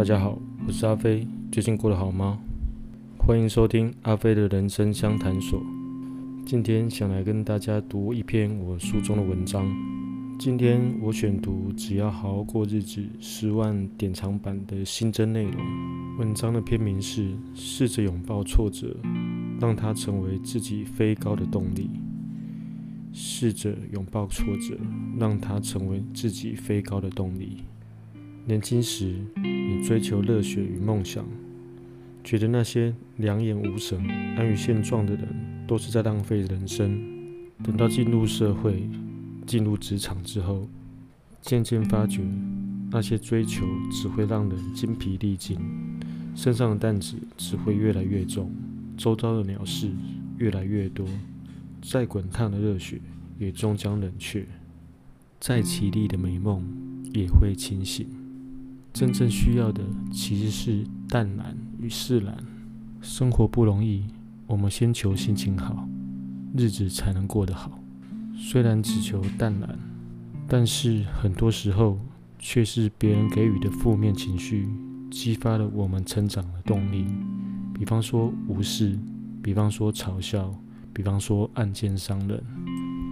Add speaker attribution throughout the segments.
Speaker 1: 大家好，我是阿飞，最近过得好吗？欢迎收听阿飞的人生相谈所。今天想来跟大家读一篇我书中的文章。今天我选读《只要好好过日子》十万典藏版的新增内容。文章的篇名是《试着拥抱挫折，让它成为自己飞高的动力》。试着拥抱挫折，让它成为自己飞高的动力。年轻时，你追求热血与梦想，觉得那些两眼无神、安于现状的人都是在浪费人生。等到进入社会、进入职场之后，渐渐发觉那些追求只会让人精疲力尽，身上的担子只会越来越重，周遭的鸟事越来越多，再滚烫的热血也终将冷却，再绮丽的美梦也会清醒。真正需要的其实是淡然与释然。生活不容易，我们先求心情好，日子才能过得好。虽然只求淡然，但是很多时候却是别人给予的负面情绪，激发了我们成长的动力。比方说无视，比方说嘲笑，比方说暗箭伤人。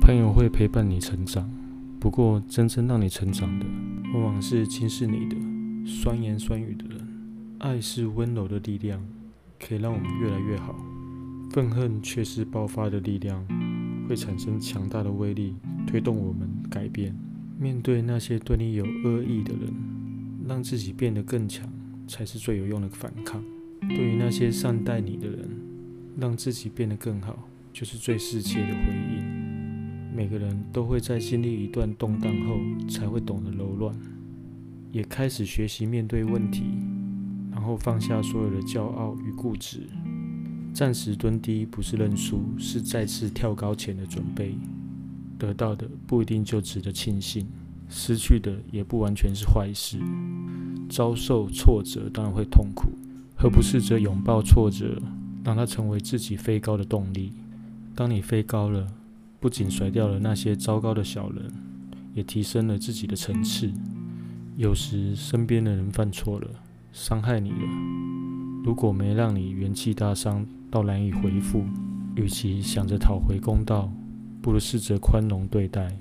Speaker 1: 朋友会陪伴你成长，不过真正让你成长的，往往是轻视你的。酸言酸语的人，爱是温柔的力量，可以让我们越来越好；愤恨却是爆发的力量，会产生强大的威力，推动我们改变。面对那些对你有恶意的人，让自己变得更强，才是最有用的反抗。对于那些善待你的人，让自己变得更好，就是最适切的回应。每个人都会在经历一段动荡后，才会懂得柔软。也开始学习面对问题，然后放下所有的骄傲与固执。暂时蹲低不是认输，是再次跳高前的准备。得到的不一定就值得庆幸，失去的也不完全是坏事。遭受挫折当然会痛苦，何不试着拥抱挫折，让它成为自己飞高的动力？当你飞高了，不仅甩掉了那些糟糕的小人，也提升了自己的层次。有时身边的人犯错了，伤害你了。如果没让你元气大伤到难以回复，与其想着讨回公道，不如试着宽容对待。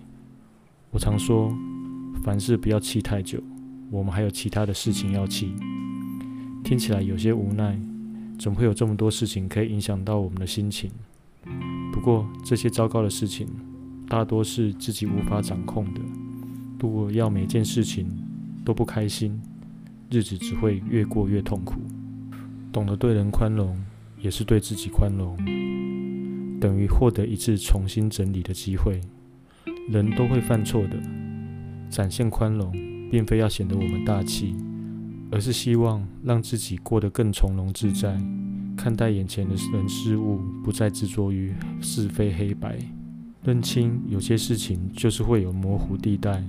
Speaker 1: 我常说，凡事不要气太久，我们还有其他的事情要气。听起来有些无奈，怎么会有这么多事情可以影响到我们的心情？不过这些糟糕的事情，大多是自己无法掌控的。如果要每件事情，都不开心，日子只会越过越痛苦。懂得对人宽容，也是对自己宽容，等于获得一次重新整理的机会。人都会犯错的，展现宽容，并非要显得我们大气，而是希望让自己过得更从容自在，看待眼前的人事物，不再执着于是非黑白，认清有些事情就是会有模糊地带。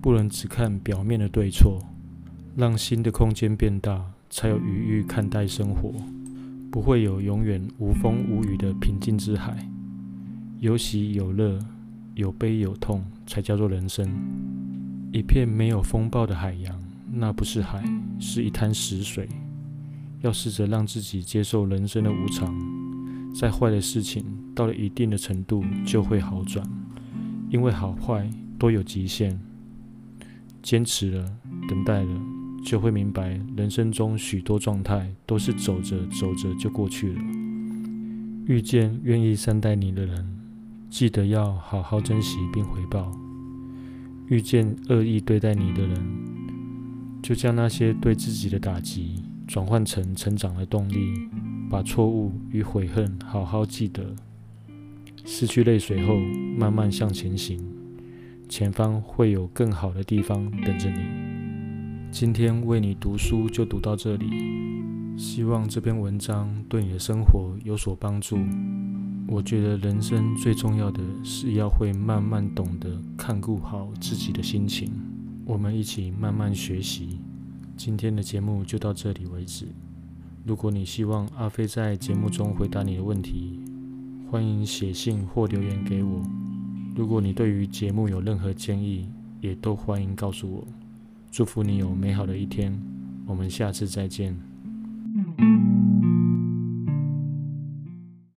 Speaker 1: 不能只看表面的对错，让心的空间变大，才有余裕看待生活。不会有永远无风无雨的平静之海，有喜有乐，有悲有痛，才叫做人生。一片没有风暴的海洋，那不是海，是一滩死水。要试着让自己接受人生的无常，再坏的事情到了一定的程度就会好转，因为好坏都有极限。坚持了，等待了，就会明白，人生中许多状态都是走着走着就过去了。遇见愿意善待你的人，记得要好好珍惜并回报；遇见恶意对待你的人，就将那些对自己的打击转换成成长的动力，把错误与悔恨好好记得。失去泪水后，慢慢向前行。前方会有更好的地方等着你。今天为你读书就读到这里，希望这篇文章对你的生活有所帮助。我觉得人生最重要的是要会慢慢懂得看顾好自己的心情。我们一起慢慢学习。今天的节目就到这里为止。如果你希望阿飞在节目中回答你的问题，欢迎写信或留言给我。如果你对于节目有任何建议，也都欢迎告诉我。祝福你有美好的一天，我们下次再见。